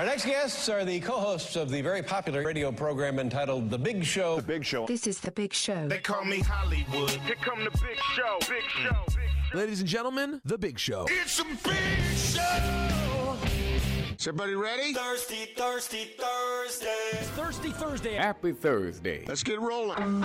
Our next guests are the co-hosts of the very popular radio program entitled The Big Show. The Big Show. This is The Big Show. They call me Hollywood. Here come the big show. Big show. Big show. Ladies and gentlemen, The Big Show. It's a big show. Is everybody ready? Thirsty, thirsty Thursday. Thirsty Thursday. Happy Thursday. Let's get rolling.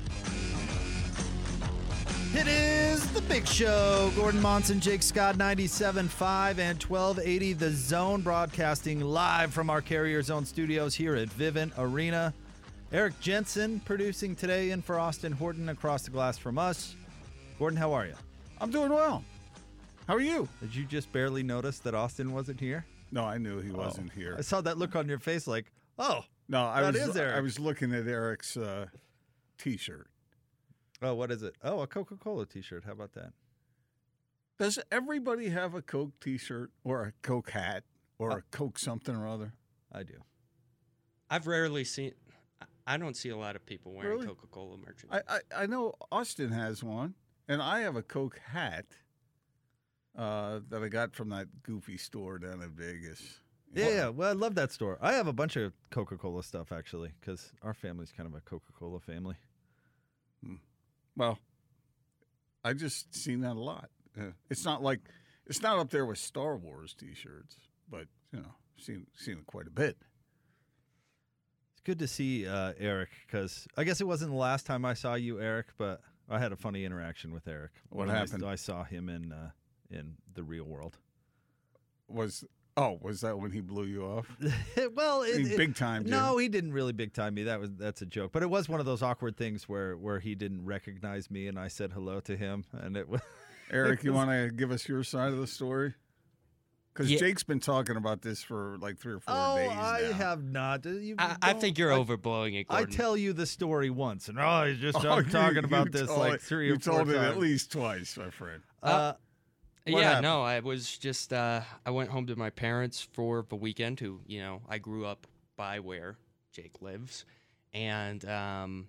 It is the big show. Gordon Monson, Jake Scott, 97.5 and 1280 The Zone, broadcasting live from our Carrier Zone studios here at Vivint Arena. Eric Jensen producing today in for Austin Horton across the glass from us. Gordon, how are you? I'm doing well. How are you? Did you just barely notice that Austin wasn't here? No, I knew he wasn't here. I saw that look on your face like, oh, No, I That was. I was looking at Eric's uh, t-shirt. Oh, what is it? Oh, a Coca Cola t shirt. How about that? Does everybody have a Coke t-shirt or a Coke hat or Uh, a Coke something or other? I do. I've rarely seen. I- I don't see a lot of people wearing Really? Coca-Cola merchandise. I, I I know Austin has one, and I have a Coke hat uh, that I got from that goofy store down in Vegas. Yeah, yeah. Well, I love that store. I have a bunch of Coca Cola stuff actually because our family's kind of a Coca Cola family. Well, I just seen that a lot. Uh, it's not like it's not up there with Star Wars T-shirts, but you know, seen seen it quite a bit. It's good to see uh, Eric because I guess it wasn't the last time I saw you, Eric, but I had a funny interaction with Eric. What when I- happened? I, saw him in uh, in the real world. Was oh, was that when he blew you off? well, it, He it- big timed you. No, he didn't really big time me. That was that's a joke. But it was one of those awkward things where where he didn't recognize me and I said hello to him, and it was. Eric, you want to give us your side of the story? Because Yeah. Jake's been talking about this for like three or four oh, days I now. have not. You I, I think you're I- overblowing it, I tell you the story once, and oh, he's just Oh, I'm you- talking you about this like it- three you or four told it at least twice, my friend. Uh, what yeah, happened? no, I was just uh, I went home to my parents for the weekend. Who you know I grew up by where Jake lives, and um,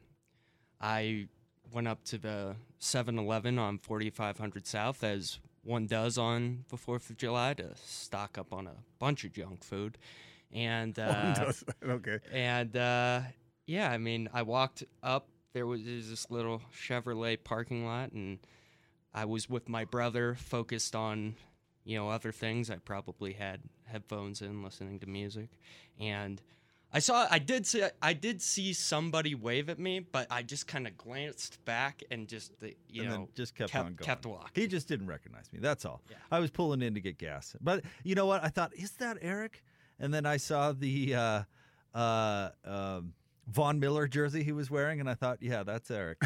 I went up to the 7-Eleven on 4500 South as one does on the Fourth of July to stock up on a bunch of junk food, and uh, okay. and uh, yeah, I mean, I walked up. There was there's this little Chevrolet parking lot, and I was with my brother, focused on, you know, other things. I probably had headphones in, listening to music, and I saw. I did see. I did see somebody wave at me, but I just kind of glanced back and just, the, you and know, just kept, kept, on going. kept walking. He just didn't recognize me. That's all. Yeah. I was pulling in to get gas, but you know what? I thought, is that Eric? And then I saw the uh, uh, um, Von Miller jersey he was wearing, and I thought, yeah, that's Eric.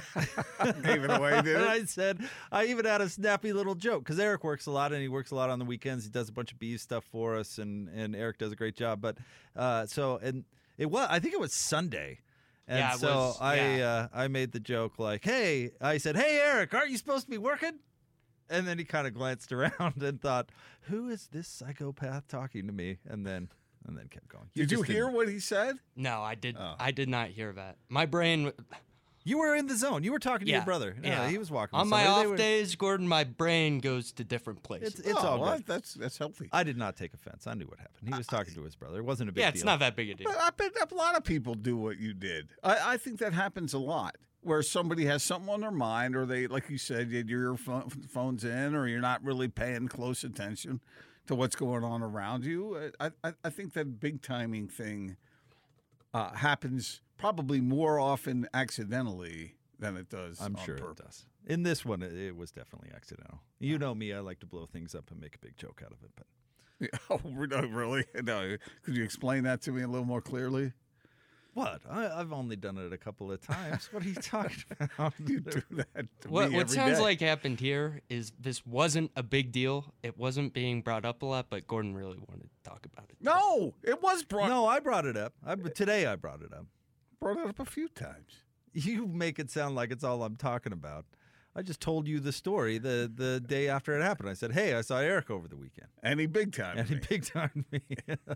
Gave it away, did and? I said, I even had a snappy little joke because Eric works a lot, and he works a lot on the weekends. He does a bunch of bees stuff for us, and and Eric does a great job. But uh, so and it was, I think it was Sunday. And Yeah, so was- I yeah. uh, I made the joke like, "Hey," I said, "Hey, Eric, aren't you supposed to be working?" And then he kind of glanced around and thought, "Who is this psychopath talking to me?" And then and then kept going. Did you hear didn't- what he said? No, I did. Oh. I did not hear that. My brain. You were in the zone. You were talking to Yeah, your brother. yeah. he was walking. On my off were- days, Gordon, my brain goes to different places. It's it's Oh, all well, good. That's that's healthy. I did not take offense. I knew what happened. He was talking to his brother. It wasn't a big deal. yeah, deal. it's not that big a deal. But I bet a lot of people do what you did. I, I think that happens a lot, where somebody has something on their mind, or they, like you said, your pho- phones in, or you're not really paying close attention to what's going on around you. I, I, I think that big timing thing uh, happens probably more often accidentally than it does. I'm on sure purpose. it does. In this one, it, it was definitely accidental. You know me; I like to blow things up and make a big joke out of it. But Oh, no, really? No. Could you explain that to me a little more clearly? What? I, I've only done it a couple of times. What are you talking about? You do that to What, me what every sounds day. like happened here is this wasn't a big deal. It wasn't being brought up a lot, but Gordon really wanted to talk about it. No, it was brought. no, I brought it up. I, today I brought it up. brought it up a few times. You make it sound like it's all I'm talking about. I just told you the story the the day after it happened. I said, "Hey, I saw Eric over the weekend," And he big time. and he me. big time me,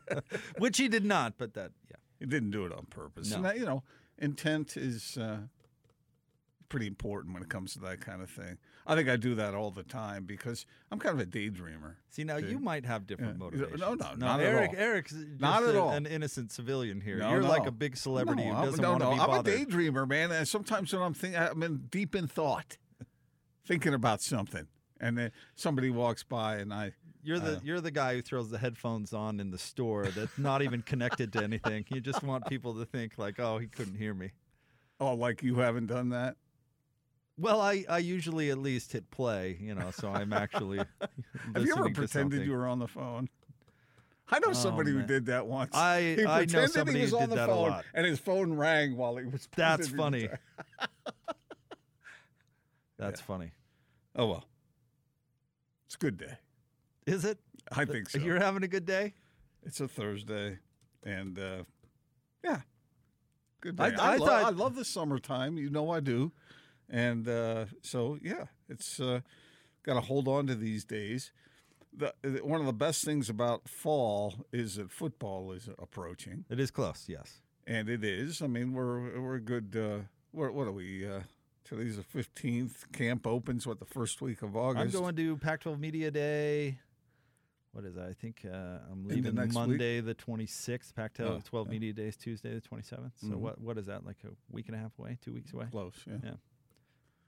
which he did not. But that, yeah, He didn't do it on purpose. No. And that, you know, intent is uh, pretty important when it comes to that kind of thing. I think I do that all the time because I'm kind of a daydreamer. See, now you might have different Yeah. motivations. No, no, not at Eric. all. Eric's just Not at a- all. an innocent civilian here. No, You're like a big celebrity no, who doesn't no, want to no, be I'm a daydreamer, man. And sometimes when I'm thinking, I'm in deep in thought, thinking about something, and then somebody walks by, and I, You're the Uh, you're the guy who throws the headphones on in the store that's not even connected to anything. You just want people to think like, oh, he couldn't hear me. oh, like you haven't done that. Well, I, I usually at least hit play, you know, so I'm actually. Have you ever pretended you were on the phone? I know somebody who did that once. I- he I know somebody he was who on did the that a phone, lot. and his phone rang while he was. That's funny. That's funny. Oh well, it's a good day. Is it? I think so. You're having a good day. It's a Thursday, and uh, yeah, good day. I- I, I lo- thought- I love the summertime. You know I do, and uh, so yeah, it's uh, got to hold on to these days. The, one of the best things about fall is that football is approaching, It is close. Yes. and it is. I mean, we're we're good. Uh, what, what are we? Uh, today's the fifteenth. Camp opens what the first week of August. I'm going to Pac-12 Media Day. What is that? I think uh, I'm leaving week? Monday the 26th. Pac-12 Oh, 12 yeah. Media days Tuesday the 27th. So Mhm. what what is that? Like a week and a half away? Two weeks away? close. Yeah. Yeah.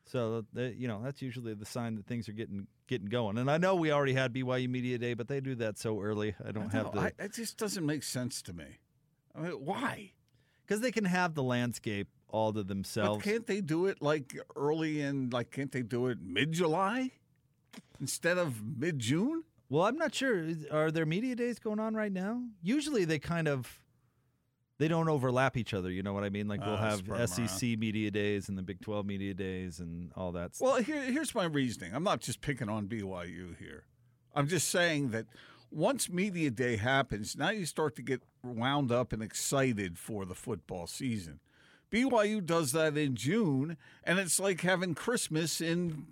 So the, you know that's usually the sign that things are getting getting going. And I know we already had BYU Media Day, but they do that so early. I don't I have know, the I, it just doesn't make sense to me. I mean, why? because they can have the landscape all to But themselves. can't they do it like early in like can't they do it mid July instead of mid June? Well, I'm not sure. Is- Are there media days going on right now? Usually they kind of they don't overlap each other. You know what I mean? Like we'll Ah, have spread 'em SEC media days and the Big 12 media days and all that. stuff. Well, here, here's my reasoning. I'm not just picking on BYU here. I'm just saying that once media day happens, now you start to get wound up and excited for the football season. BYU does that in June, and it's like having Christmas in,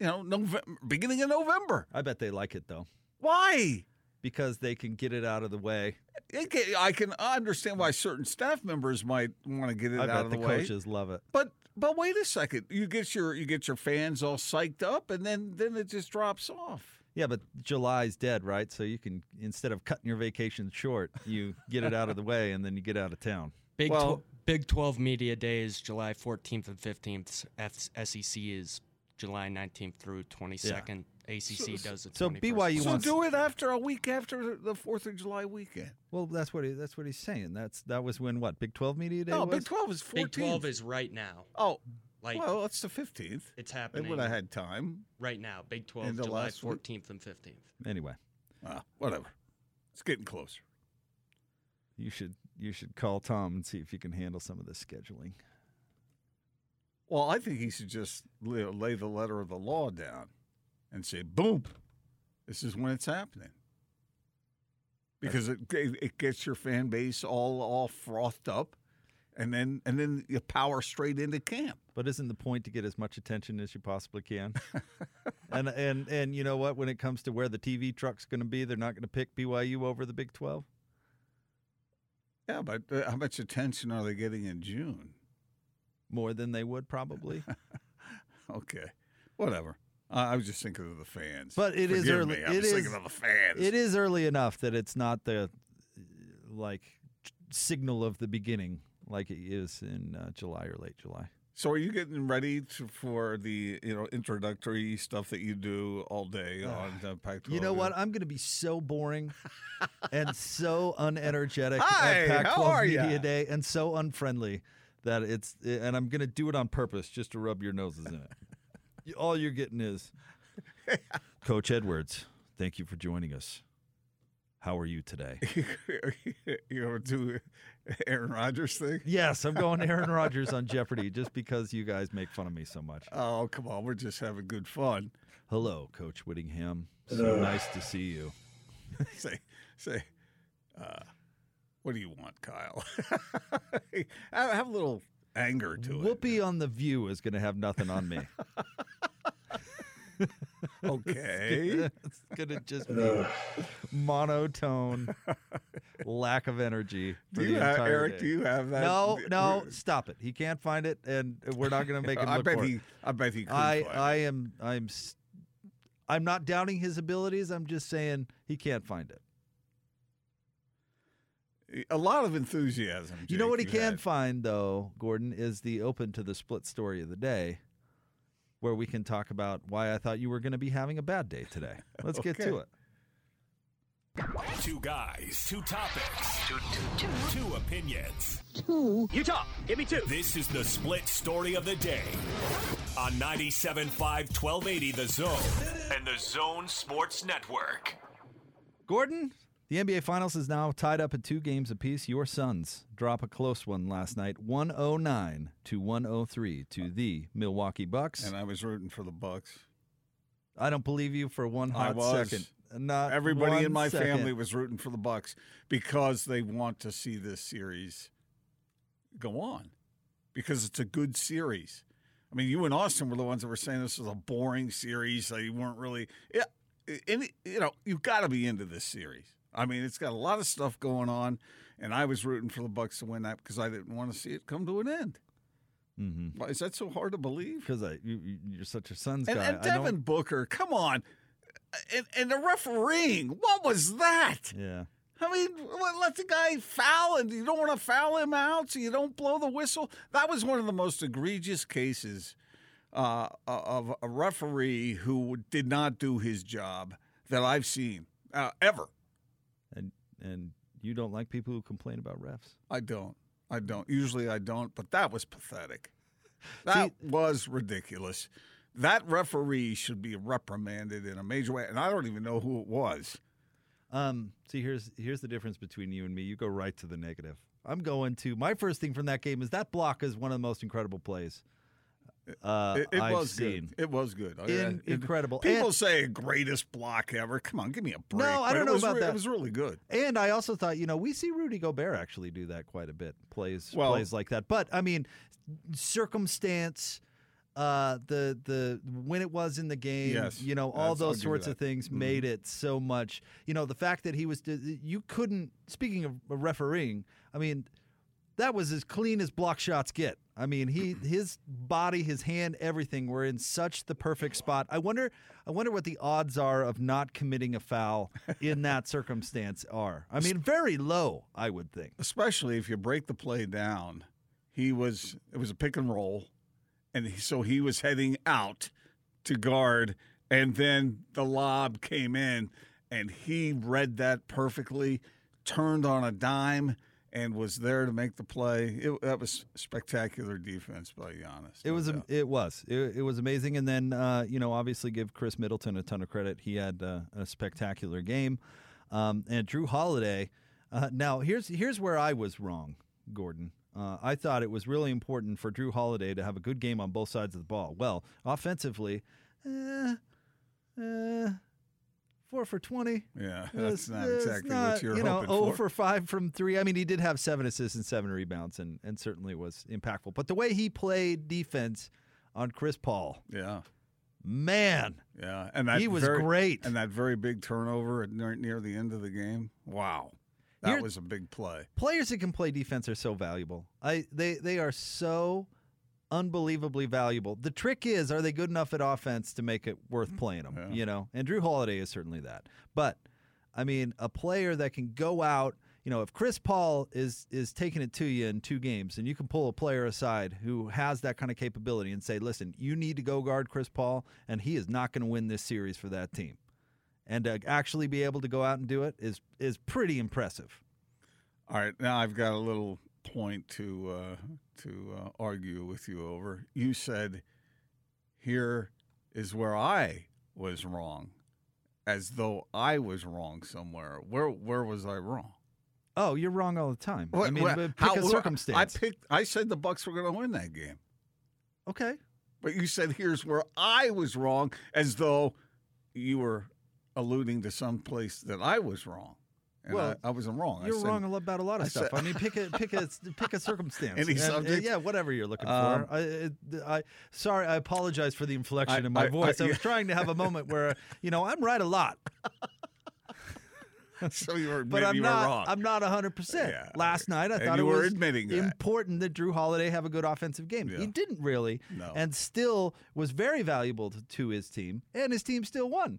you know, November, beginning of November. I bet they like it though Why? because they can get it out of the way. It ca- I can understand why certain staff members might want to get it I out bet of the the, way. coaches love it. But but wait a second. You get your you get your fans all psyched up, and then then it just drops off. Yeah, but July's dead, right? So you can instead of cutting your vacation short, you get it out of the way and then you get out of town. Big Well- tw- Big 12 Media Days, July 14th and 15th. F- SEC is July 19th through 22nd. ACC does it. so 21st. BYU So wants- do it after a week after the Fourth of July weekend. Well, that's what he, that's what he's saying. That's that was when what Big 12 media day No, was. Big Twelve is fourteen. Big 12 is right now. oh Like well, it's the fifteenth. it's They happening would have had time. right now. Big 12 In the July last week. 14th and 15th. Anyway, Ah, whatever. It's getting closer. you should you should call Tom and see if you can handle some of this scheduling. Well, I think he should just lay, the letter of the law down and say, "Boom, this is when it's happening." Because it it gets your fan base all all frothed up, and then and then you power straight into camp. But isn't the point to get as much attention as you possibly can? and and and you know what? When it comes to where the TV truck's going to be, they're not going to pick BYU over the Big 12. Yeah, but uh, how much attention are they getting in June? More than they would probably. Okay, whatever. I I was just thinking of the fans. But it is Forgive early- Me. I it was is- thinking of the fans. it is early enough that it's not the like signal of the beginning like it is in uh, July or late July. So, are you getting ready to, for the you know introductory stuff that you do all day on uh, Pac-12? You know what? I'm going to be so boring and so unenergetic Hi, at how Pac-12 are Media ya? Day and so unfriendly that it's and I'm going to do it on purpose just to rub your noses in it. All you're getting is Coach Edwards. Thank you for joining us. How are you today? you ever do Aaron Rodgers thing. Yes, I'm going Aaron Rodgers on Jeopardy just because you guys make fun of me so much. Oh, come on. We're just having good fun. Hello, Coach Whittingham. So nice to see you. say, say, uh, what do you want, Kyle? have, have a little anger to it. Whoopi on The View is going to have nothing on me. Okay. it's going to just be monotone, lack of energy for Do you the have, Eric? day. Do you have that? No, no, stop it. He can't find it, and we're not going to make him I bet he. it. I bet he could. I, find I am, I'm, I'm not doubting his abilities. I'm just saying he can't find it. A lot of enthusiasm. you know what he can had. find though, Gordon, is the open to the split story of the day, where we can talk about why I thought you were going to be having a bad day today. Let's get to it. Two guys, two topics, two, two opinions. You talk. Give me two. This is the split story of the day on 97.5 1280 The Zone and the Zone Sports Network. Gordon, the NBA Finals is now tied up at two games apiece. Your Suns drop a close one last night, 109 to 103 to the Milwaukee Bucks. And I was rooting for the Bucks. I don't believe you for one hot second. Not Everybody in my second. family was rooting for the Bucks because they want to see this series go on because it's a good series. I mean, you and Austin were the ones that were saying this was a boring series. They weren't really, yeah. And you know, you've got to be into this series. I mean, it's got a lot of stuff going on, and I was rooting for the Bucks to win that because I didn't want to see it come to an end. Mm-hmm. Why, Is that so hard to believe? Because you, you're such a Suns And, guy. and I don't- Devin Booker, come on, and, and the refereeing, what was that? yeah. I mean, let the guy foul, and you don't want to foul him out, so you don't blow the whistle. That was one of the most egregious cases uh, of a referee who did not do his job that I've seen uh, ever. And you don't like people who complain about refs. I don't. I don't. Usually I don't, but that was pathetic. That was ridiculous. That referee should be reprimanded in a major way, and I don't even know who it was. Um, see, here's here's the difference between you and me. You go right to the negative. I'm going to my first thing from that game is that block is one of the most incredible plays uh, It, it was seen. good. It was good. In- I- incredible. People And- say greatest block ever. Come on, give me a break. No, I don't know about re- that. It was really good. And I also thought, you know, we see Rudy Gobert actually do that quite a bit. Plays Well- plays like that. But I mean, circumstance, uh, the the when it was in the game, Yes, you know, all those sorts of that. Mm-hmm. things made it so much. You know, the fact that he was you couldn't. Speaking of refereeing, I mean, that was as clean as block shots get. I mean, he his body, his hand, everything were in such the perfect spot. I wonder I wonder what the odds are of not committing a foul in that circumstance are. I mean, very low, I would think. Especially if you break the play down. He was. It was a pick and roll, and he, so he was heading out to guard, and then the lob came in, and he read that perfectly, turned on a dime. And was there to make the play. It, that was spectacular defense by Giannis. It no was doubt. it was it, it was amazing, and then uh, you know obviously give Khris Middleton a ton of credit. He had uh, a spectacular game, um, and Jrue Holiday. Uh, now here's here's where I was wrong, Gordon. Uh, I thought it was really important for Jrue Holiday to have a good game on both sides of the ball. Well, offensively, eh, eh, four for twenty. Yeah, It's- that's not it's exactly not, what you're you know, hoping 0 for. for 5 from 3. I mean, he did have 7 assists and 7 rebounds and, and certainly was impactful. But the way he played defense on Chris Paul, Yeah, man, yeah, and that He was very- great. And that very big turnover near, near the end of the game. Wow, that Here- was a big play. players that can play defense are so valuable. I they they are so unbelievably valuable. The trick is, are they good enough at offense to make it worth mm-hmm. playing them? Yeah. You know, and Jrue Holiday is certainly that. But I mean, a player that can go out. You know, if Chris Paul is is taking it to you in two games, and you can pull a player aside who has that kind of capability and say, "Listen, you need to go guard Chris Paul, and he is not going to win this series for that team," and to actually be able to go out and do it is is pretty impressive. All right, now I've got a little point to uh, to uh, argue with you over. You said here is where I was wrong, as though I was wrong somewhere. Where where was I wrong? Oh, you're wrong all the time. I mean, what- but how- pick a circumstance. I picked. I said the Bucks were going to win that game, okay. but you said here's where I was wrong, as though you were alluding to some place that I was wrong. And Well, I, I wasn't wrong. You're said- wrong about a lot of I stuff. said- I mean, pick a pick a pick a circumstance. Any And, uh, subject? yeah, whatever you're looking Um, for. I, I sorry, I apologize for the inflection in my voice. I, was yeah. trying to have a moment where you know I'm right a lot, so you were but I'm you not. were wrong. I'm not 100. percent Yeah, Last night I thought it were was admitting that. important that Jrue Holiday have a good offensive game. Yeah. He didn't really, No. and still was very valuable to, to his team, and his team still won.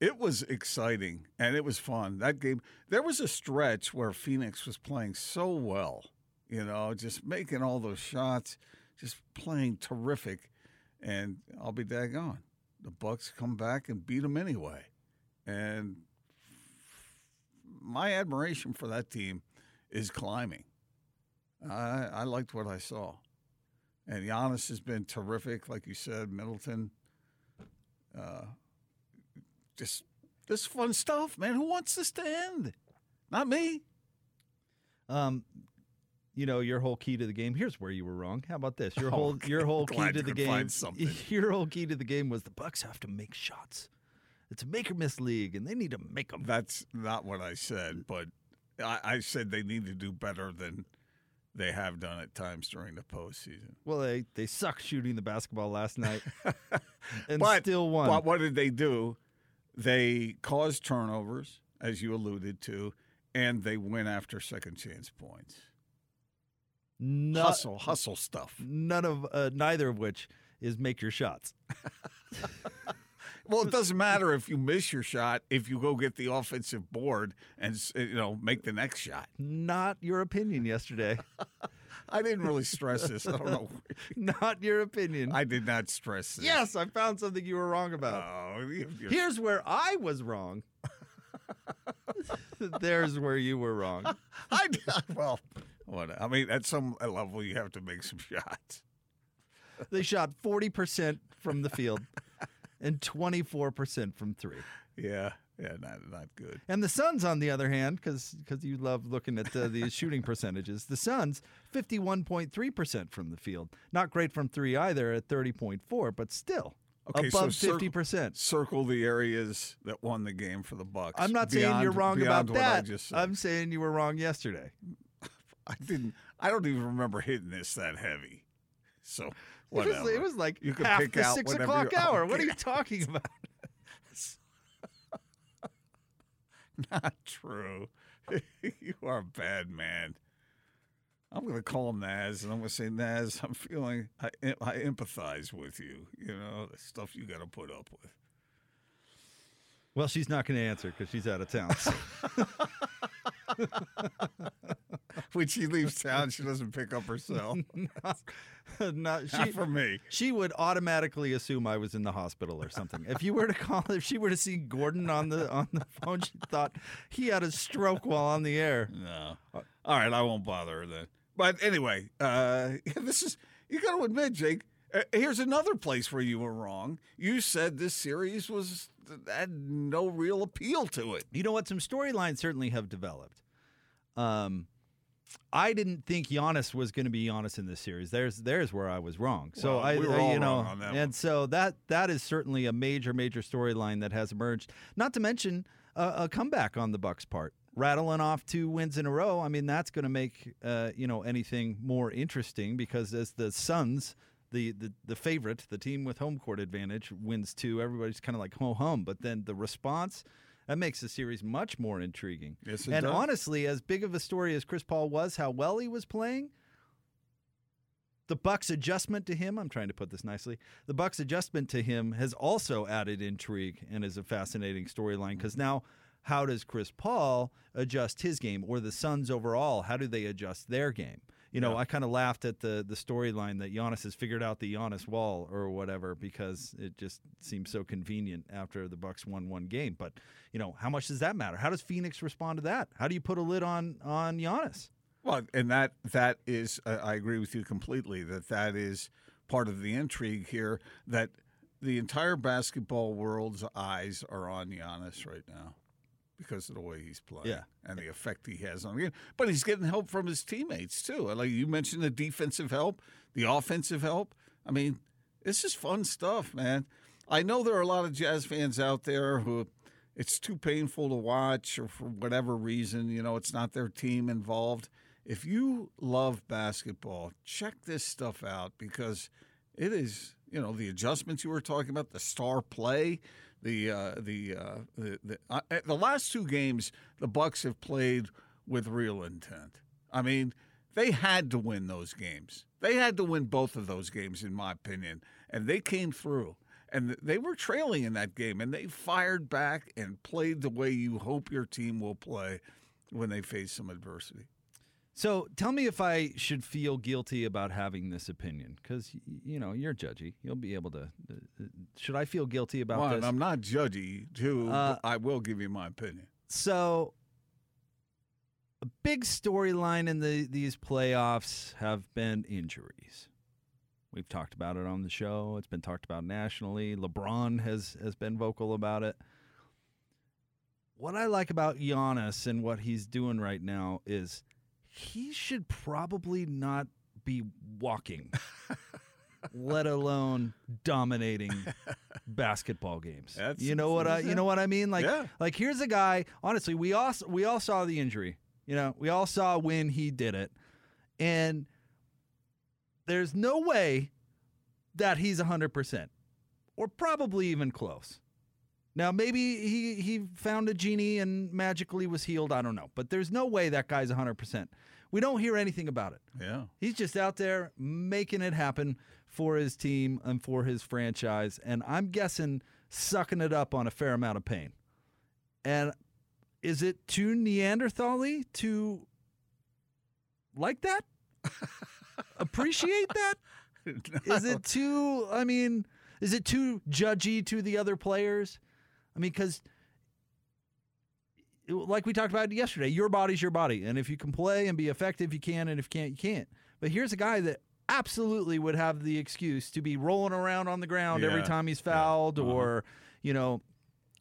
It was exciting and it was fun. That game, there was a stretch where Phoenix was playing so well, you know, just making all those shots, just playing terrific. And I'll be daggone. The Bucks come back and beat them anyway. And my admiration for that team is climbing. I, I liked what I saw. And Giannis has been terrific, like you said, Middleton. Uh, just this fun stuff, man. Who wants this to end? Not me. Um, you know your whole key to the game. Here's where you were wrong. How about this? Your Oh, whole your whole key to the game. Your whole key to the game was the Bucks have to make shots. It's a make or miss league, and they need to make them. That's not what I said, but I, I said they need to do better than they have done at times during the postseason. Well, they they sucked shooting the basketball last night, and but, still won. But what did they do? They caused turnovers, as you alluded to, and they went after second chance points. Hustle, hustle stuff. None of uh, neither of which is make your shots. Well, it doesn't matter if you miss your shot if you go get the offensive board and you know make the next shot. Not your opinion yesterday. I didn't really stress this. I don't know. Not your opinion. I did not stress this. yes, I found something you were wrong about. Oh, Here's where I was wrong. There's where you were wrong. I well, what I mean, at some level, you have to make some shots. They shot 40% from the field and 24% from three. Yeah, yeah, not not good. And the Suns, on the other hand, because you love looking at uh, the shooting percentages, the Suns, 51.3% from the field. Not great from three either at 30.4, but still Okay, above circle- 50%. Circle the areas that won the game for the Bucks. I'm not saying you're wrong about that. I'm saying you were wrong yesterday. I didn't. I don't even remember hitting this that heavy. So It whatever. was, it was like you can half pick the out six o'clock you- hour. What are you talking about? Not true. you are a bad man. I'm going to call him Naz, and I'm going to say, Naz, I'm feeling, I, I empathize with you. You know, the stuff you got to put up with. Well, she's not going to answer because she's out of town. When she leaves town, she doesn't pick up her cell. not, she, Not for me. She would automatically assume I was in the hospital or something. If you were to call, if she were to see Gordon on the on the phone, she thought he had a stroke while on the air. No. All right, I won't bother her then. But anyway, uh, this is, you got to admit, Jake, uh, here's another place where you were wrong. You said this series was had no real appeal to it. You know what? Some storylines certainly have developed. Um, I didn't think Giannis was going to be Giannis in this series. There's there's where I was wrong. So Well, I, we I- all you know, wrong on that and one. so that that is certainly a major major storyline that has emerged. Not to mention uh, a comeback on the Bucks' part, rattling off two wins in a row. I mean, that's going to make uh, you know anything more interesting because as the Suns. The, the, the favorite, the team with home court advantage, wins two. Everybody's kind of like ho hum, but then the response that makes the series much more intriguing. Yes, it and does. honestly, as big of a story as Chris Paul was, how well he was playing, the Bucks adjustment to him, I'm trying to put this nicely. The Bucks adjustment to him has also added intrigue and is a fascinating storyline because now how does Chris Paul adjust his game or the Suns overall, how do they adjust their game? You know, Yeah. I kind of laughed at the the storyline that Giannis has figured out the Giannis wall or whatever because it just seems so convenient after the Bucks won one game. But you know, how much does that matter? How does Phoenix respond to that? How do you put a lid on on Giannis? Well, and that that is, uh, I agree with you completely that that is part of the intrigue here. That the entire basketball world's eyes are on Giannis right now, because of the way he's playing Yeah. and the effect he has on the game. But he's getting help from his teammates too. Like you mentioned, the defensive help, the offensive help. I mean, this is fun stuff, man. I know there are a lot of Jazz fans out there who it's too painful to watch, or for whatever reason, you know, it's not their team involved. If you love basketball, check this stuff out because it is, you know, the adjustments you were talking about, the star play, the uh, the uh, the the, uh, the last two games the Bucks have played with real intent. I mean, they had to win those games. They had to win both of those games, in my opinion, and they came through. And they were trailing in that game, and they fired back and played the way you hope your team will play when they face some adversity. So tell me if I should feel guilty about having this opinion, because you know you're judgy. You'll be able to. Uh, should I feel guilty about One, this? I'm not judgy. Too, Uh, I will give you my opinion. So, a big storyline in the these playoffs have been injuries. We've talked about it on the show. It's been talked about nationally. LeBron has has been vocal about it. What I like about Giannis and what he's doing right now is he should probably not be walking, let alone dominating basketball games. That's- you know what I you know what I mean? Like Yeah. like here's a guy, honestly, we all we all saw the injury. You know, we all saw when he did it. And there's no way that he's 100% or probably even close. Now maybe he he found a genie and magically was healed, I don't know. But there's no way that guy's 100%. We don't hear anything about it. Yeah. He's just out there making it happen for his team and for his franchise. And I'm guessing sucking it up on a fair amount of pain. And is it too Neanderthal to like that? Appreciate that? Is it too, I mean, is it too judgy to the other players? I mean, because like we talked about yesterday, your body's your body. And if you can play and be effective, you can. And if you can't, you can't. But here's a guy that absolutely would have the excuse to be rolling around on the ground every time he's fouled or, you know,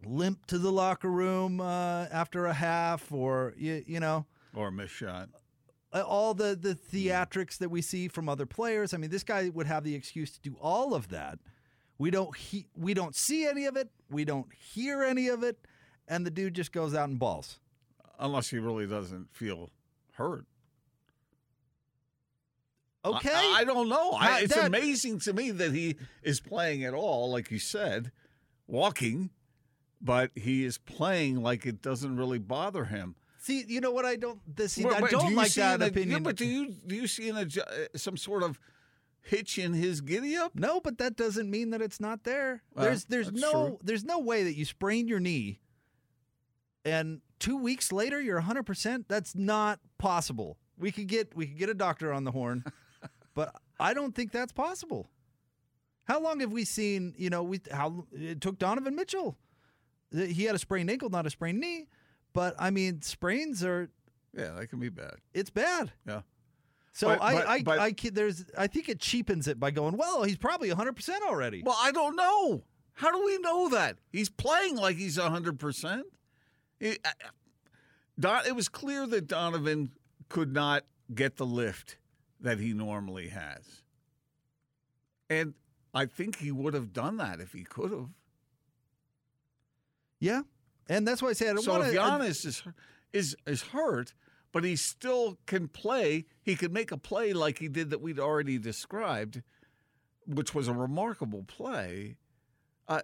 limp to the locker room uh, after a half or, you, you know, Or a missed shot. uh, all the the theatrics that we see from other players. I mean, this guy would have the excuse to do all of that. We don't he, we don't see any of it. We don't hear any of it, and the dude just goes out and balls. Unless he really doesn't feel hurt. Okay, I, I don't know. I, it's that- amazing to me that he is playing at all, like you said, walking, but he is playing like it doesn't really bother him. see, you know what I don't. This, I do don't you like that opinion. Yeah, but do you do you see an adju- uh, some sort of hitch in his giddy up? No, but that doesn't mean that it's not there. Well, there's there's no true. there's no way that you sprain your knee and 2 weeks later you're 100%. That's not possible. We could get we could get a doctor on the horn, but I don't think that's possible. How long have we seen, you know, we how it took Donovan Mitchell. He had a sprained ankle, not a sprained knee, but I mean, sprains are Yeah, that can be bad. it's bad. Yeah. So But- I, but- I, but- I, ca- there's, I think it cheapens it by going, well, he's probably 100% already. Well, I don't know. How do we know that? He's playing like he's 100%. It, I- Don, it was clear that Donovan could not get the lift that he normally has. And I think he would have done that if he could have. Yeah, and that's why I say I don't So want if to. Giannis is, is, is hurt, but he still can play, he can make a play like he did that we'd already described, which was a remarkable play. Uh,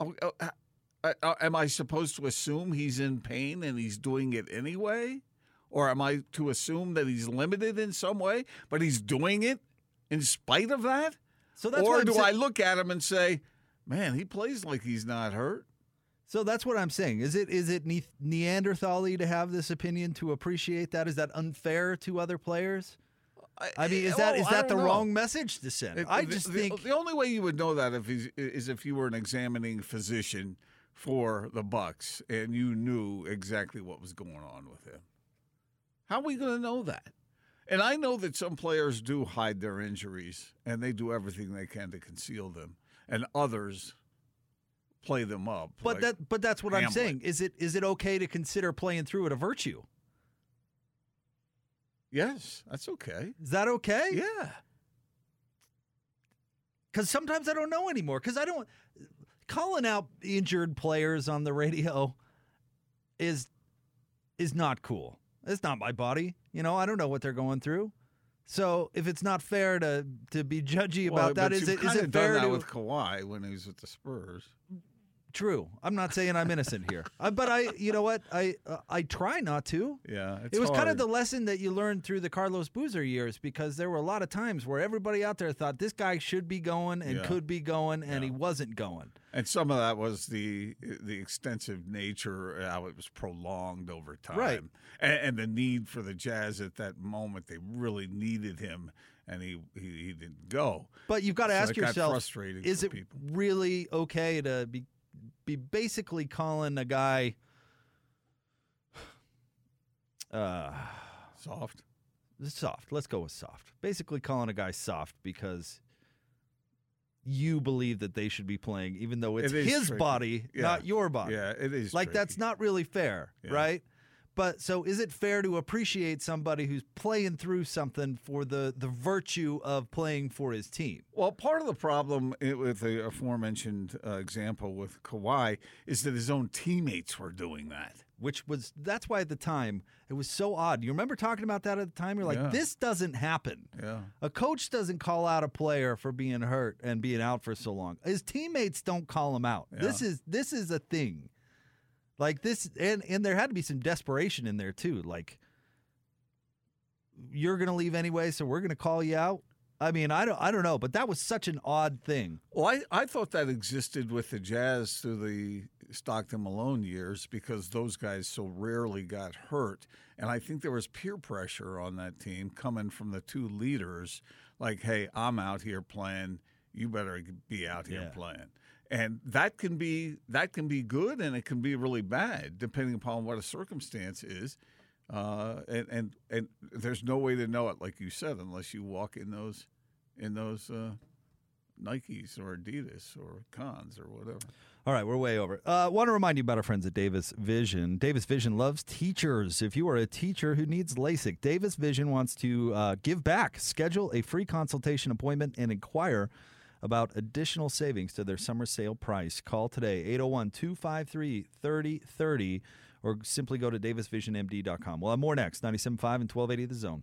oh, oh, uh, uh, uh, am I supposed to assume he's in pain and he's doing it anyway? Or am I to assume that he's limited in some way, but he's doing it in spite of that? so that's or do sa- I look at him and say, man, he plays like he's not hurt? So that's what I'm saying. Is it is it ne- Neanderthal to have this opinion to appreciate that? Is that unfair to other players? I mean, is eh, that well, is that the know. wrong message to send? It- I just the, think the only way you would know that if is if you were an examining physician for the Bucks and you knew exactly what was going on with him. How are we going to know that? And I know that some players do hide their injuries and they do everything they can to conceal them, and others play them up. But like that but that's what I'm saying. Is it is it okay to consider playing through it a virtue? yes, that's okay. Is that okay? Yeah. Because sometimes I don't know anymore. Because I don't calling out injured players on the radio is is not cool. It's not my body. You know, I don't know what they're going through. So if it's not fair to to be judgy about that, but is it is it fair that to with Kawhi when he was with the Spurs? True. I'm not saying I'm innocent here, uh, but I, you know what, I uh, I try not to. Yeah, it's it was kind of the lesson that you learned through the Carlos Boozer years because there were a lot of times where everybody out there thought this guy should be going and Yeah. could be going, and he wasn't going. And some of that was the the extensive nature, how it was prolonged over time, Right. And, and the need for the Jazz at that moment. They really needed him, and he he, he didn't go. But you've got to So ask yourself: Is it people. really okay to be be basically calling a guy? Uh, Soft. soft. Let's go with soft. Basically, calling a guy soft because you believe that they should be playing, even though it's It is his tricky. body, Yeah. not your body. Yeah, it is Like that's not really fair, Yeah. right? But so is it fair to appreciate somebody who's playing through something for the the virtue of playing for his team? Well, part of the problem with the aforementioned uh, example with Kawhi is that his own teammates were doing that. Which was that's why at the time it was so odd. You remember talking about that at the time? You're like, Yeah. this doesn't happen. Yeah. A coach doesn't call out a player for being hurt and being out for so long. His teammates don't call him out. This is this is a thing. Like this and and there had to be some desperation in there too. Like you're going to leave anyway, so we're going to call you out. I mean, I don't I don't know, but that was such an odd thing. Well, I, I thought that existed with the Jazz through the Stockton Malone years because those guys so rarely got hurt. And I think there was peer pressure on that team coming from the two leaders like, hey, I'm out here playing. You better be out here Yeah. playing. And that can be that can be good and it can be really bad depending upon what a circumstance is. Uh, and, and and there's no way to know it, like you said, unless you walk in those in those uh, Nikes or Adidas or Cons or whatever. All right, we're way over. Uh, want to remind you about our friends at Davis Vision. Davis Vision loves teachers. If you are a teacher who needs LASIK, Davis Vision wants to uh, give back. Schedule a free consultation appointment and inquire about additional savings to their summer sale price. Call today, 801 253 3030, or simply go to davisvisionmd.com. We'll have more next, 97.5 and 1280 The Zone.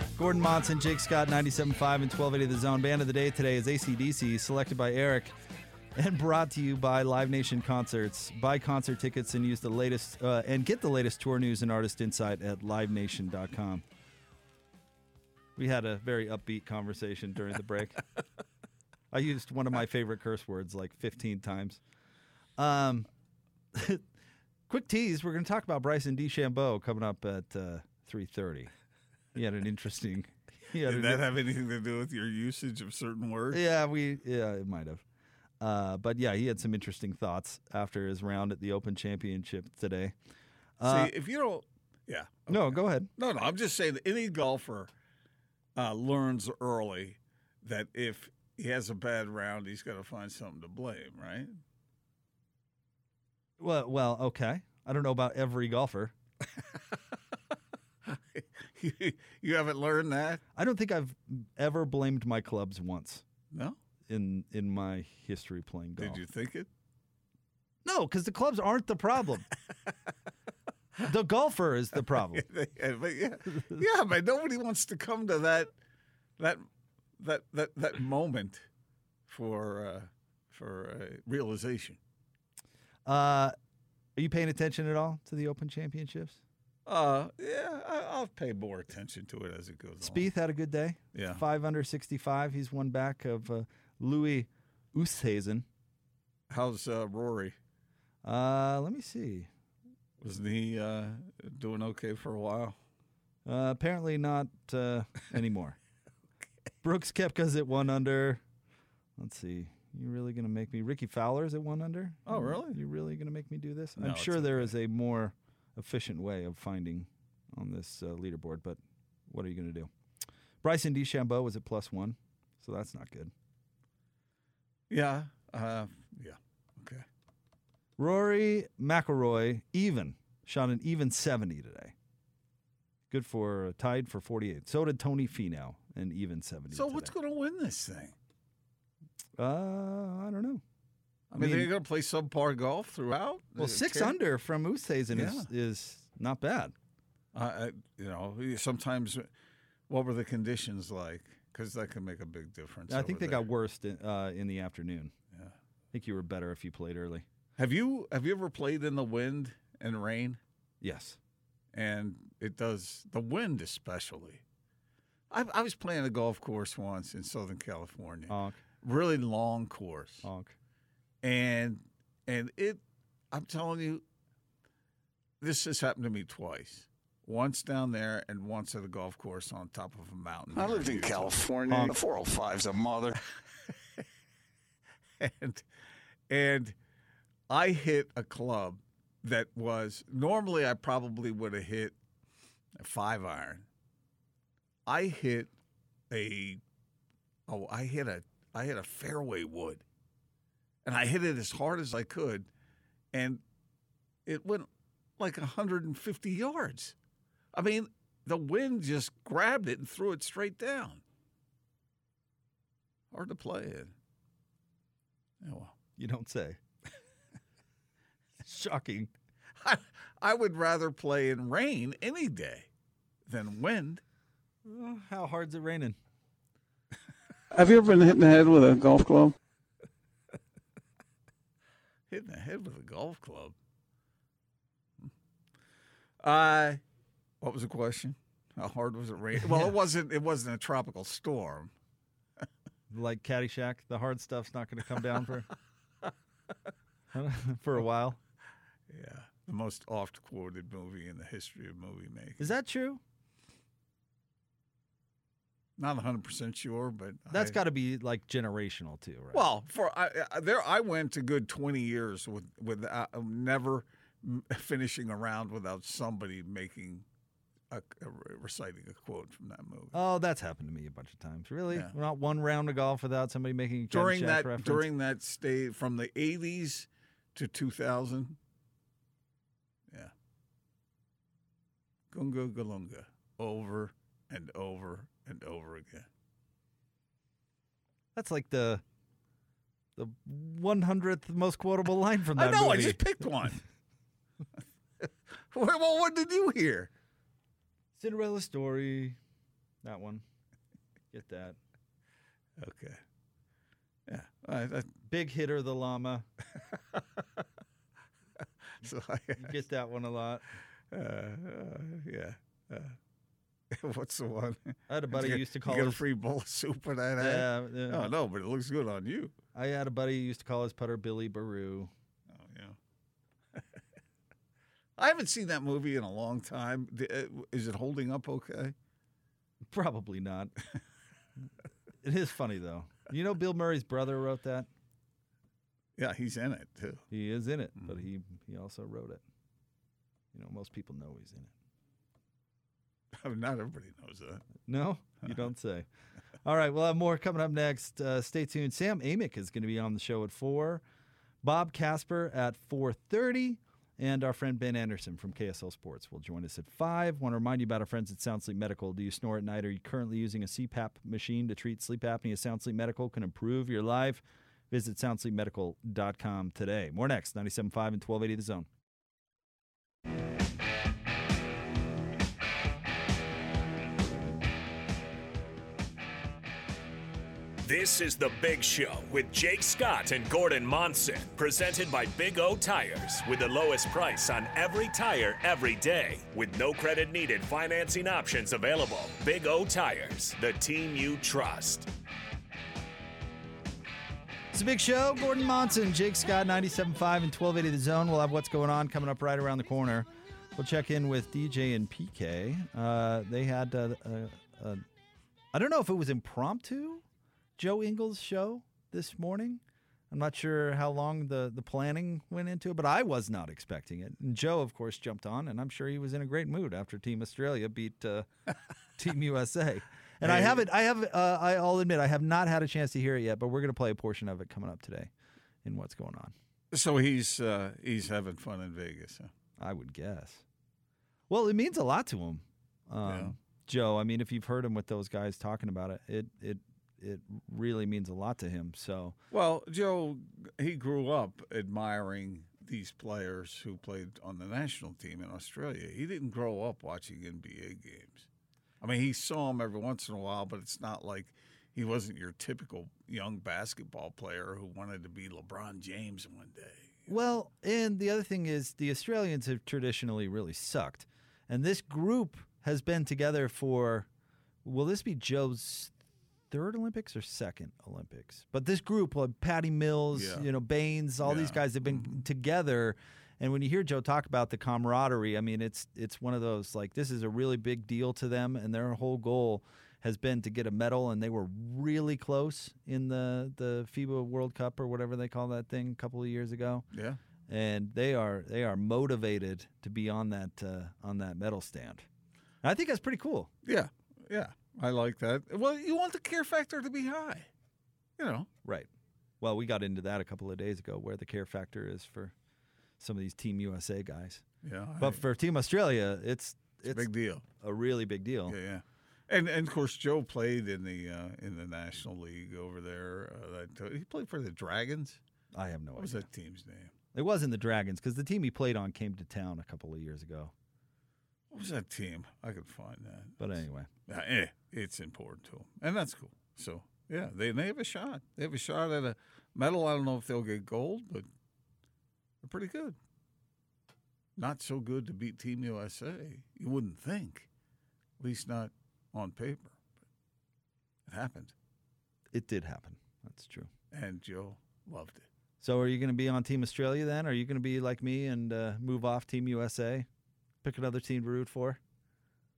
Gordon Monson, Jake Scott, 97.5 and 1280 The Zone. Band of the day today is AC/DC, selected by Eric and brought to you by Live Nation Concerts. Buy concert tickets and use the latest uh, and get the latest tour news and artist insight at livenation.com. We had a very upbeat conversation during the break. I used one of my favorite curse words like 15 times. Um, quick tease: We're going to talk about Bryson DeChambeau coming up at uh, 3:30. He had an interesting. He had Did that have anything to do with your usage of certain words? yeah, we yeah, it might have. Uh, but yeah, he had some interesting thoughts after his round at the Open Championship today. Uh, See, if you don't, yeah. no, go ahead. No, no, I'm just saying that any golfer uh, learns early that if he has a bad round, he's got to find something to blame, right? Well, well, okay. I don't know about every golfer. you, haven't learned that? I don't think I've ever blamed my clubs once No? in in my history playing golf. Did you think it? No, because the clubs aren't the problem. the golfer is the problem. Yeah, but yeah, yeah, but nobody wants to come to that that that that that moment for uh, for uh, realization. Uh, are you paying attention at all to the Open Championships? Uh, yeah, I, I'll I'll pay more attention to it as it goes on. Spieth had a good day. Yeah. Five under 65. He's one back of uh, Louis Oosthuizen. How's uh, Rory? Uh, let me see. Wasn't he uh, doing okay for a while? Uh, apparently not uh, anymore. Brooks Koepka's at one under. Let's see. You really gonna make me? Rickie Fowler's at one under. Oh, really? You really gonna make me do this? No, I'm sure there is a more efficient way of finding on this uh, leaderboard, but what are you gonna do? Bryson DeChambeau was at plus one, so that's not good. Yeah. Uh, yeah. Okay. Rory McIlroy even shot an even 70 today. Good for uh, tied for 48. So did Tony Finau, an even 70. So today. what's going to win this thing? Uh, I don't know. I mean, they're going to play subpar golf throughout. Well, Uh, six care- under from Oosthuizen is, Yeah. is not bad. I, I, you know, sometimes what were the conditions like? Because that can make a big difference. I think they there. got worse in, uh, in the afternoon. Yeah. I think you were better if you played early. Have you have you ever played in the wind and rain? Yes. And it does the wind especially. I, I was playing a golf course once in Southern California, Honk, really long course, honk. And and it. I'm telling you, this has happened to me twice. Once down there, and once at a golf course on top of a mountain. I lived in Utah. California. Honk. The 405's a mother. and and I hit a club that was normally I probably would have hit a five iron. I hit a oh I hit a I hit a fairway wood, and I hit it as hard as I could, and it went like 150 yards. I mean, the wind just grabbed it and threw it straight down. Hard to play it. Oh, well. You don't say. Shocking. I, I would rather play in rain any day than wind. How hard's it raining? Have you ever been hit in the head with a golf club? Hitting the head with a golf club. Uh, what was the question? How hard was it raining? Well, it wasn't. It wasn't a tropical storm. Like Caddyshack, the hard stuff's not going to come down for for a while. Yeah, the most oft quoted movie in the history of movie making. Is that true? Not 100 percent sure, but that's got to be like generational too, right? Well, for I, I, there, I went a good twenty years with with uh, never finishing a round without somebody making a, a reciting a quote from that movie. oh, that's happened to me a bunch of times. Really, Yeah. not one round of golf without somebody making a during that reference? during that stay from the eighties to two thousand. Yeah. Gunga Galunga over and over and over again. That's like the the one hundredth most quotable line from I that know. movie. I just picked one. well, what did you hear? Cinderella story. That one. Get that. Okay. Yeah. I, I, Big hitter, the llama. so I, You get that one a lot. uh, uh, yeah. Uh, what's the one? I had a buddy who used to call You get a free bowl of soup for that. ad? Yeah, yeah. Oh no, but it looks good on you. I had a buddy who used to call his putter Billy Baroo. Oh yeah. I haven't seen that movie in a long time. Uh, Is it holding up okay? Probably not. it is funny though. You know, Bill Murray's brother wrote that. Yeah, he's in it too. He is in it, but he he also wrote it. You know, most people know he's in it. Not everybody knows that. No, you don't say. All right, we'll have more coming up next. Uh, stay tuned. Sam Amick is going to be on the show at four. Bob Casper at four thirty, and our friend Ben Anderson from KSL Sports will join us at five. Want to remind you about our friends at Sound Sleep Medical. Do you snore at night? Are you currently using a CPAP machine to treat sleep apnea? Sound Sleep Medical can improve your life. Visit soundsleepmedical.com today. More next, 97.5 and 1280 The Zone. This is The Big Show with Jake Scott and Gordon Monson, presented by Big O Tires, with the lowest price on every tire every day, with no credit needed financing options available. Big O Tires, the team you trust. It's a big show. Gordon Monson, Jake Scott, 97.5 and 1280 The Zone. We'll have what's going on coming up right around the corner. We'll check in with DJ and PK. Uh, they had, uh, uh, uh, I don't know if it was impromptu, Joe Ingles' show this morning. I'm not sure how long the, the planning went into it, but I was not expecting it. And Joe, of course, jumped on, and I'm sure he was in a great mood after Team Australia beat uh, Team USA. And I haven't, I have, uh, I'll admit, I have not had a chance to hear it yet, but we're going to play a portion of it coming up today in what's going on. So he's uh, he's having fun in Vegas. Huh? I would guess. Well, it means a lot to him, um, Yeah. Joe. I mean, if you've heard him with those guys talking about it, it it it really means a lot to him. So Well, Joe, he grew up admiring these players who played on the national team in Australia. He didn't grow up watching NBA games. I mean, he saw them every once in a while, but it's not like he wasn't your typical young basketball player who wanted to be LeBron James one day. Well, and the other thing is the Australians have traditionally really sucked. And this group has been together for will this be Joe's third Olympics or second Olympics? But this group, like Patty Mills, Yeah. you know, Baynes, all these guys have been together. And when you hear Joe talk about the camaraderie, I mean, it's it's one of those like this is a really big deal to them, and their whole goal has been to get a medal, and they were really close in the the FIBA World Cup or whatever they call that thing a couple of years ago Yeah. and they are they are motivated to be on that uh, on that medal stand. And I think that's pretty cool. Yeah. Yeah. I like that. Well, you want the care factor to be high. You know. Right. Well, we got into that a couple of days ago, where the care factor is for some of these Team USA guys, Yeah. but I- for Team Australia, it's it's a it's big deal. a really big deal. Yeah, yeah. And, and of course, Joe played in the uh, in the National League over there. Uh, that, he played for the Dragons. I have no idea. What was that team's name? It wasn't the Dragons because the team he played on came to town a couple of years ago. What was that team? I could find that. But anyway, Uh, eh, it's important to them, and that's cool. So yeah, they they have a shot. They have a shot at a medal. I don't know if they'll get gold, but they're pretty good. Not so good to beat Team USA. You wouldn't think, at least not on paper. But it happened, it did happen. That's true. and Joe loved it. So, are you going to be on Team Australia then? Are you going to be like me and uh, move off Team USA, pick another team to root for?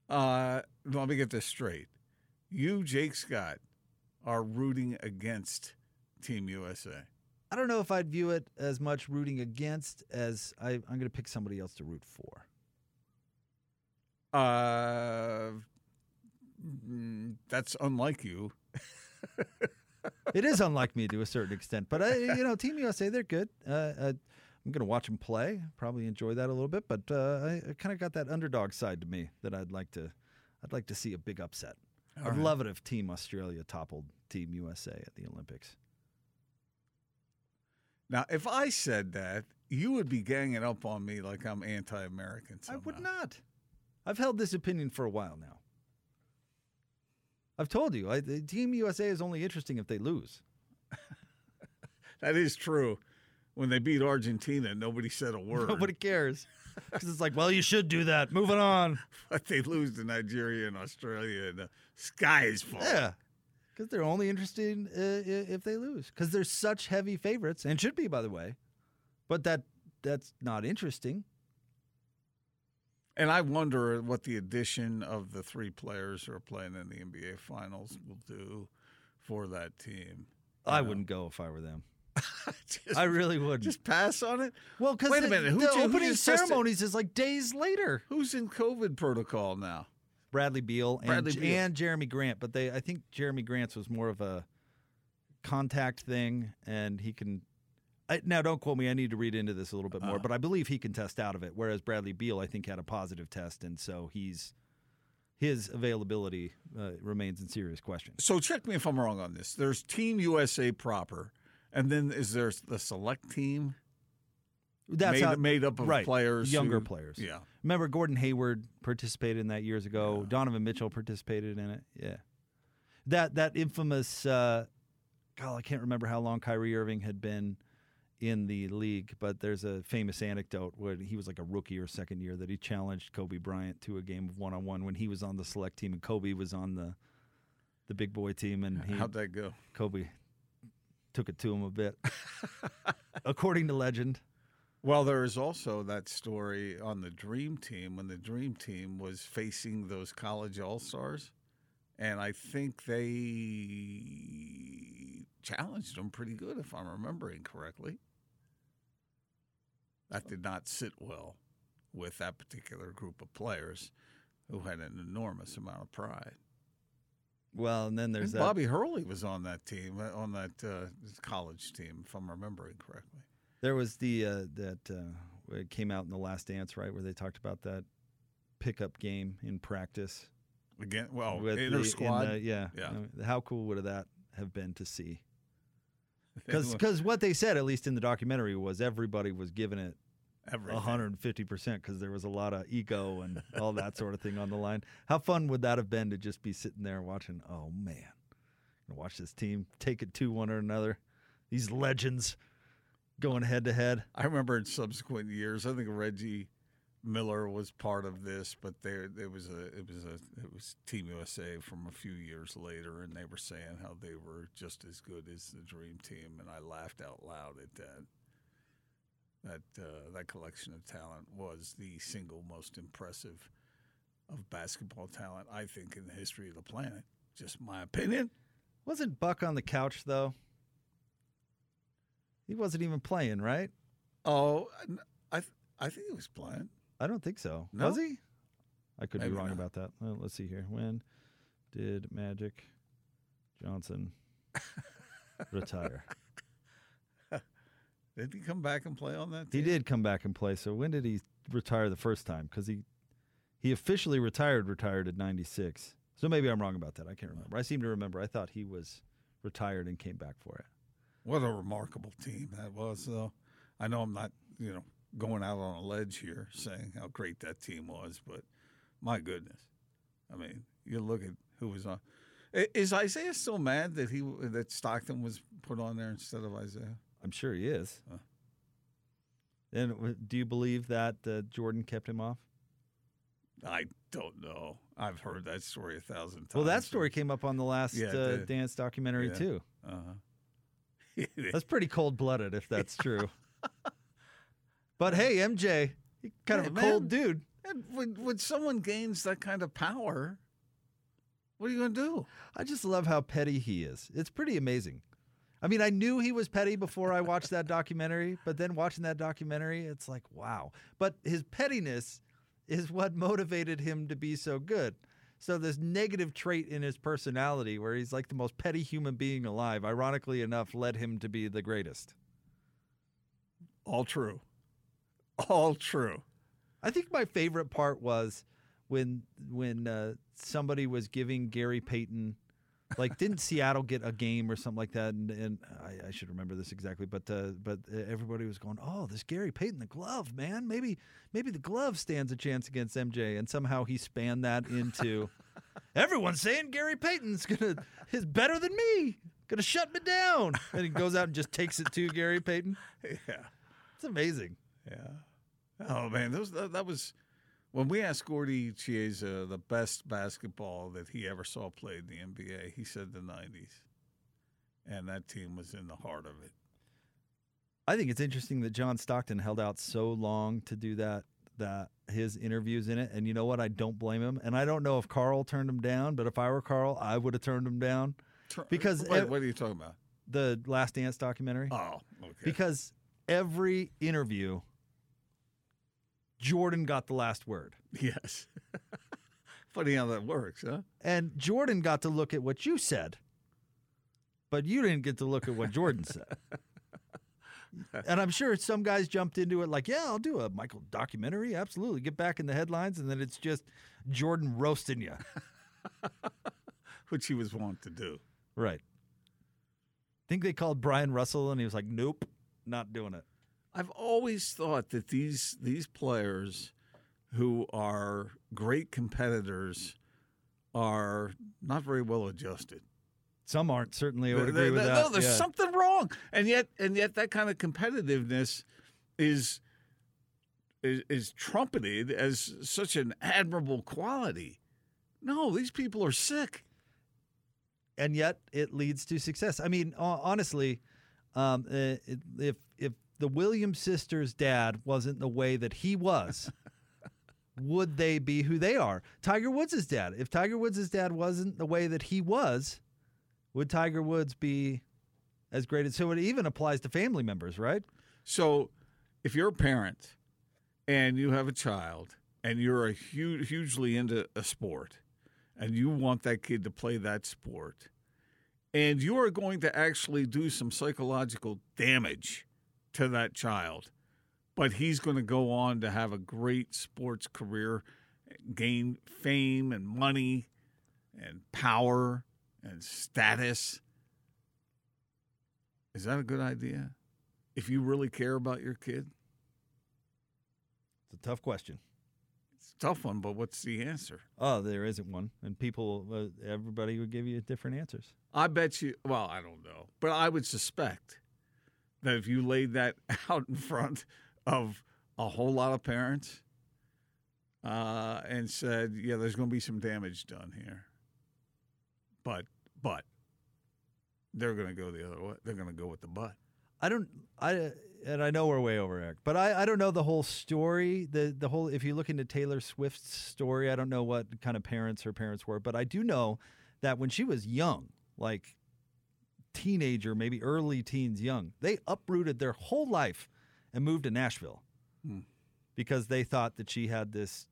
Uh, let me get this straight. You, Jake Scott, are rooting against Team USA. I don't know if I'd view it as much rooting against as I, I'm going to pick somebody else to root for. Uh, mm, that's unlike you. it is unlike me to a certain extent, but I, you know, Team USA, they're good. Uh, uh, I'm going to watch them play. Probably enjoy that a little bit, but uh, I, I kind of got that underdog side to me that I'd like to. I'd like to see a big upset. All I'd right. love it if Team Australia toppled Team USA at the Olympics. Now, if I said that, you would be ganging up on me like I'm anti-American. I would not. I've held this opinion for a while now. I've told you, I, the Team USA is only interesting if they lose. That is true. When they beat Argentina, nobody said a word. Nobody cares. Because it's like, well, you should do that. Moving on. But they lose to Nigeria and Australia, and the sky is falling. Yeah. Because they're only interested uh, if they lose. Because they're such heavy favorites, and should be, by the way. But that that's not interesting. And I wonder what the addition of the three players who are playing in the NBA Finals will do for that team. I know. wouldn't go if I were them. Just- I really wouldn't. Just pass on it. well, because Wait a minute, who the opening ceremonies is like days later. Who's in COVID protocol now? Bradley Beal and, Bradley Beal. and Jerami Grant, but they I think Jerami Grant's was more of a contact thing, and he can. I, now, don't quote me. I need to read into this a little bit more, Uh. but I believe he can test out of it. Whereas Bradley Beal, I think, had a positive test, and so he's his availability uh, remains in serious question. So check me if I'm wrong on this. There's Team USA proper, and then is there the select team That's made, how, made up of right, players, younger who- players. Yeah. Remember, Gordon Hayward participated in that years ago. Donovan Mitchell participated in it. Yeah, that that infamous uh, God, I can't remember how long Kyrie Irving had been in the league, but there's a famous anecdote where he was like a rookie or second year that he challenged Kobe Bryant to a game of one on one when he was on the select team and Kobe was on the the big boy team and he How'd that go? Kobe took it to him a bit. According to legend. Well, there is also that story on the Dream Team when the Dream Team was facing those college all stars, and I think they challenged them pretty good, if I'm remembering correctly. That did not sit well with that particular group of players who had an enormous amount of pride. Well, and then there's And that Bobby Hurley was on that team, uh, on that uh, college team, if I'm remembering correctly. There was the uh, that uh, it came out in the Last Dance, right, where they talked about that pickup game in practice. Again, well, with the- inter in squad. the- yeah, Yeah. I mean, how cool would that have been to see? Because what they said, at least in the documentary, was everybody was giving it Everything. 150 percent because there was a lot of ego and all that sort of thing on the line. How fun would that have been to just be sitting there watching? Oh man, watch this team take it to one or another. These legends going head to head. I remember in subsequent years, I think Reggie Miller was part of this, but there there was a it was a it was Team USA from a few years later, and they were saying how they were just as good as the Dream Team, and I laughed out loud at that. That uh, that collection of talent was the single most impressive of basketball talent I think in the history of the planet. Just my opinion. Wasn't Buck on the couch though? He wasn't even playing, right? Oh, I th- I think he was playing. I don't think so. No? Was he? I could Maybe be wrong not. about that. Well, let's see here. When did Magic Johnson retire? Did he come back and play on that? Team? He did come back and play. So when did he retire the first time? Because he he officially retired retired at ninety six. So maybe I'm wrong about that. I can't remember. I seem to remember. I thought he was retired and came back for it. What a remarkable team that was, though. I know I'm not, you know, going out on a ledge here saying how great that team was, but my goodness, I mean, you look at who was on. Is Isiah still mad that he that Stockton was put on there instead of Isiah? I'm sure he is. Huh. And do you believe that uh, Jordan kept him off? I don't know. I've heard that story a thousand times. Well, that story came up on the last Yeah, uh, dance documentary Yeah. too. Uh-huh. That's pretty cold blooded if that's true. but hey, MJ, kind Hey, of a cold dude. And when, when someone gains that kind of power, what are you going to do? I just love how petty he is. It's pretty amazing. I mean, I knew he was petty before I watched that documentary, but then watching that documentary, it's like, wow. But his pettiness is what motivated him to be so good. So this negative trait in his personality where he's like the most petty human being alive, ironically enough, led him to be the greatest. All true. All true. I think my favorite part was when when uh, somebody was giving Gary Payton, like, didn't Seattle get a game or something like that? And, and I, I should remember this exactly, but uh, but everybody was going, "Oh, this Gary Payton, the glove, man. Maybe maybe the glove stands a chance against MJ." And somehow he spanned that into everyone's saying Gary Payton's gonna is better than me, gonna shut me down. And he goes out and just takes it to Gary Payton. Yeah. It's amazing. Yeah. Oh man, those that, that was when we asked Gordie Chiesa the best basketball that he ever saw played in the NBA. He said the '90s, and that team was in the heart of it. I think it's interesting that John Stockton held out so long to do that that his interviews in it and you know what I don't blame him and I don't know if Karl turned him down but if I were Karl I would have turned him down uh, Because Wait, what are you talking about? the Last Dance documentary Oh, okay. because every interview Jordan got the last word yes. Funny how that works, huh? and Jordan got to look at what you said but you didn't get to look at what Jordan said and I'm sure some guys jumped into it like, yeah, I'll do a Michael documentary. Absolutely. Get back in the headlines. And then it's just Jordan roasting you. Which he was wont to do. right. think they called Bryon Russell and he was like, nope, not doing it. I've always thought that these these players who are great competitors are not very well adjusted. Some aren't. Certainly, I would agree th- with th- that. No, there's yeah. something wrong, and yet, and yet, that kind of competitiveness is is, is trumpeted as such an admirable quality. No, these people are sick. and yet it leads to success. I mean, honestly, um, uh, if if the Williams sisters' dad wasn't the way that he was, would they be who they are? Tiger Woods' dad. If Tiger Woods' dad wasn't the way that he was, would Tiger Woods be as great as? So it even applies to family members, right? So, if you're a parent and you have a child and you're a huge, hugely into a sport and you want that kid to play that sport, and you are going to actually do some psychological damage to that child, but he's going to go on to have a great sports career, gain fame and money and power and status. Is that a good idea? If you really care about your kid? It's a tough question. It's a tough one, but what's the answer? Oh, there isn't one, and people, uh, everybody would give you different answers. I bet you, well, I don't know, but I would suspect that if you laid that out in front of a whole lot of parents uh, and said, yeah, there's going to be some damage done here, but, but, they're going to go the other way. They're going to go with the butt. I don't I and I know we're way over Eric, but I, I don't know the whole story. The the whole if you look into Taylor Swift's story, I don't know what kind of parents her parents were, but I do know that when she was young, like teenager, maybe early teens young, they uprooted their whole life and moved to Nashville. Hmm. Because they thought that she had this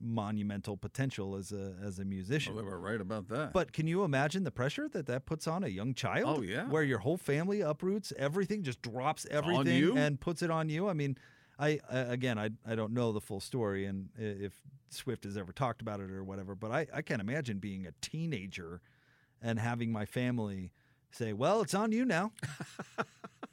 monumental potential as a as a musician. Well, they were right about that. But can you imagine the pressure that that puts on a young child? Oh, yeah. where your whole family uproots everything, just drops everything and puts it on you. I mean, I, again, I I don't know the full story and if Swift has ever talked about it or whatever, but I I can't imagine being a teenager and having my family say, "Well, it's on you now.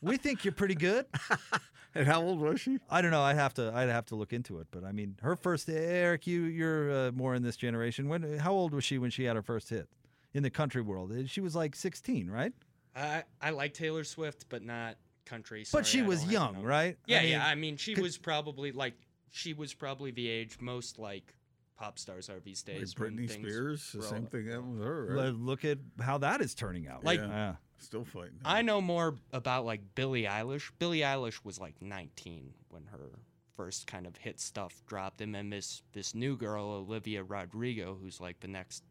we think you're pretty good." and how old was she? I don't know. I'd have to. I'd have to look into it. But I mean, her first. Eric, you you're uh, more in this generation. When? How old was she when she had her first hit in the country world? Uh, She was like 16, right? I I like Taylor Swift, but not country. but she I was young, right? Yeah, I mean, yeah. I mean, she could- was probably like she was probably the age most like pop stars are these days. when Britney things Spears, the same thing happened with her. Right? Look at how that is turning out. Like- yeah. Still fighting. I know more about like Billie Eilish. Billie Eilish was like 19 when her first kind of hit stuff dropped, and then this this new girl Olivia Rodrigo, who's like the next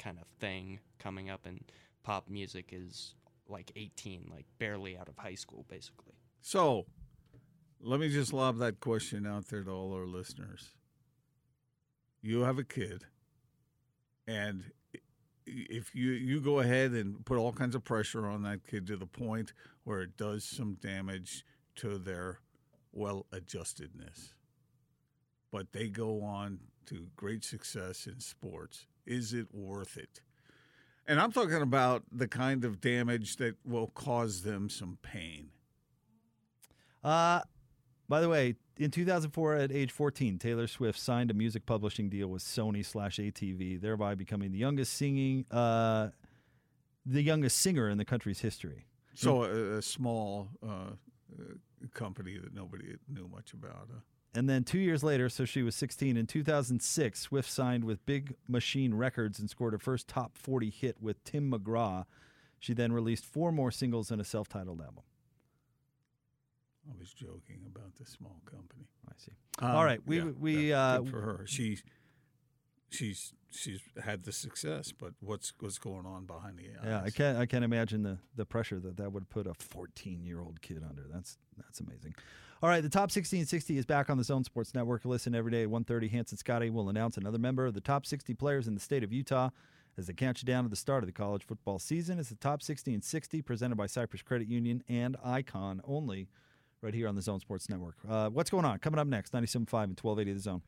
kind of thing coming up in pop music, is like 18, like barely out of high school, basically. So, let me just lob that question out there to all our listeners. You have a kid, and if you you go ahead and put all kinds of pressure on that kid to the point where it does some damage to their well-adjustedness, but they go on to great success in sports, is it worth it? And I'm talking about the kind of damage that will cause them some pain. Uh, by the way, in 2004, at age 14, Taylor Swift signed a music publishing deal with Sony slash ATV, thereby becoming the youngest singing, uh, the youngest singer in the country's history. So a, a small uh, uh, company that nobody knew much about. Uh, And then two years later, so she was 16, in 2006, Swift signed with Big Machine Records and scored her first top 40 hit with Tim McGraw. She then released four more singles and a self titled album. I was joking about the small company. I see. All right, we- we, yeah, uh, for her. She she's she's had the success, but what's what's going on behind the eyes? Yeah, I can't. I can't imagine the the pressure that that would put a 14 year old kid under. That's that's amazing. All right, the top 1660 is back on the Zone Sports Network. Listen every day at 1:30. Hanson Scotty will announce another member of the top 60 players in the state of Utah as they count you down to the start of the college football season. It's the top 1660 presented by Cypress Credit Union and Icon only, right here on the Zone Sports Network. Uh, what's going on? Coming up next, 97.5 and 1280 The Zone.